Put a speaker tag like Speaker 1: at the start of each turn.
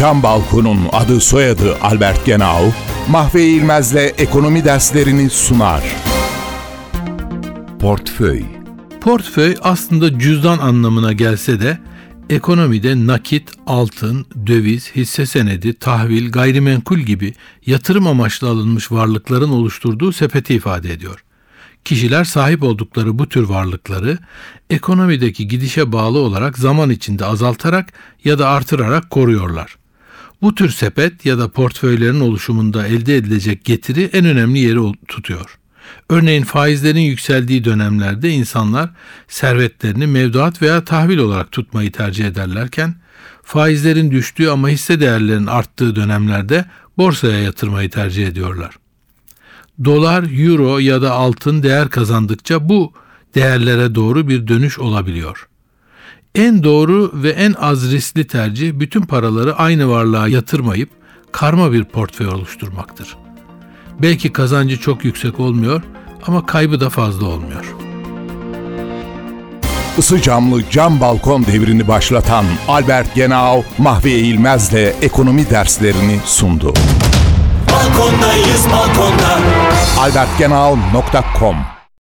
Speaker 1: Cam Balkon'un adı soyadı Albert Genau, Mahve İlmez'le ekonomi derslerini sunar. Portföy
Speaker 2: Portföy aslında cüzdan anlamına gelse de ekonomide nakit, altın, döviz, hisse senedi, tahvil, gayrimenkul gibi yatırım amaçlı alınmış varlıkların oluşturduğu sepeti ifade ediyor. Kişiler sahip oldukları bu tür varlıkları ekonomideki gidişe bağlı olarak zaman içinde azaltarak ya da artırarak koruyorlar. Bu tür sepet ya da portföylerin oluşumunda elde edilecek getiri en önemli yeri tutuyor. Örneğin faizlerin yükseldiği dönemlerde insanlar servetlerini mevduat veya tahvil olarak tutmayı tercih ederlerken, faizlerin düştüğü ama hisse değerlerinin arttığı dönemlerde borsaya yatırmayı tercih ediyorlar. Dolar, euro ya da altın değer kazandıkça bu değerlere doğru bir dönüş olabiliyor. En doğru ve en az riskli tercih bütün paraları aynı varlığa yatırmayıp karma bir portföy oluşturmaktır. Belki kazancı çok yüksek olmuyor ama kaybı da fazla olmuyor.
Speaker 1: Isı camlı cam balkon devrini başlatan Albert Genau, Mahve İlmez'le ekonomi derslerini sundu.
Speaker 3: Balkondayız balkonda
Speaker 1: albertgenau.com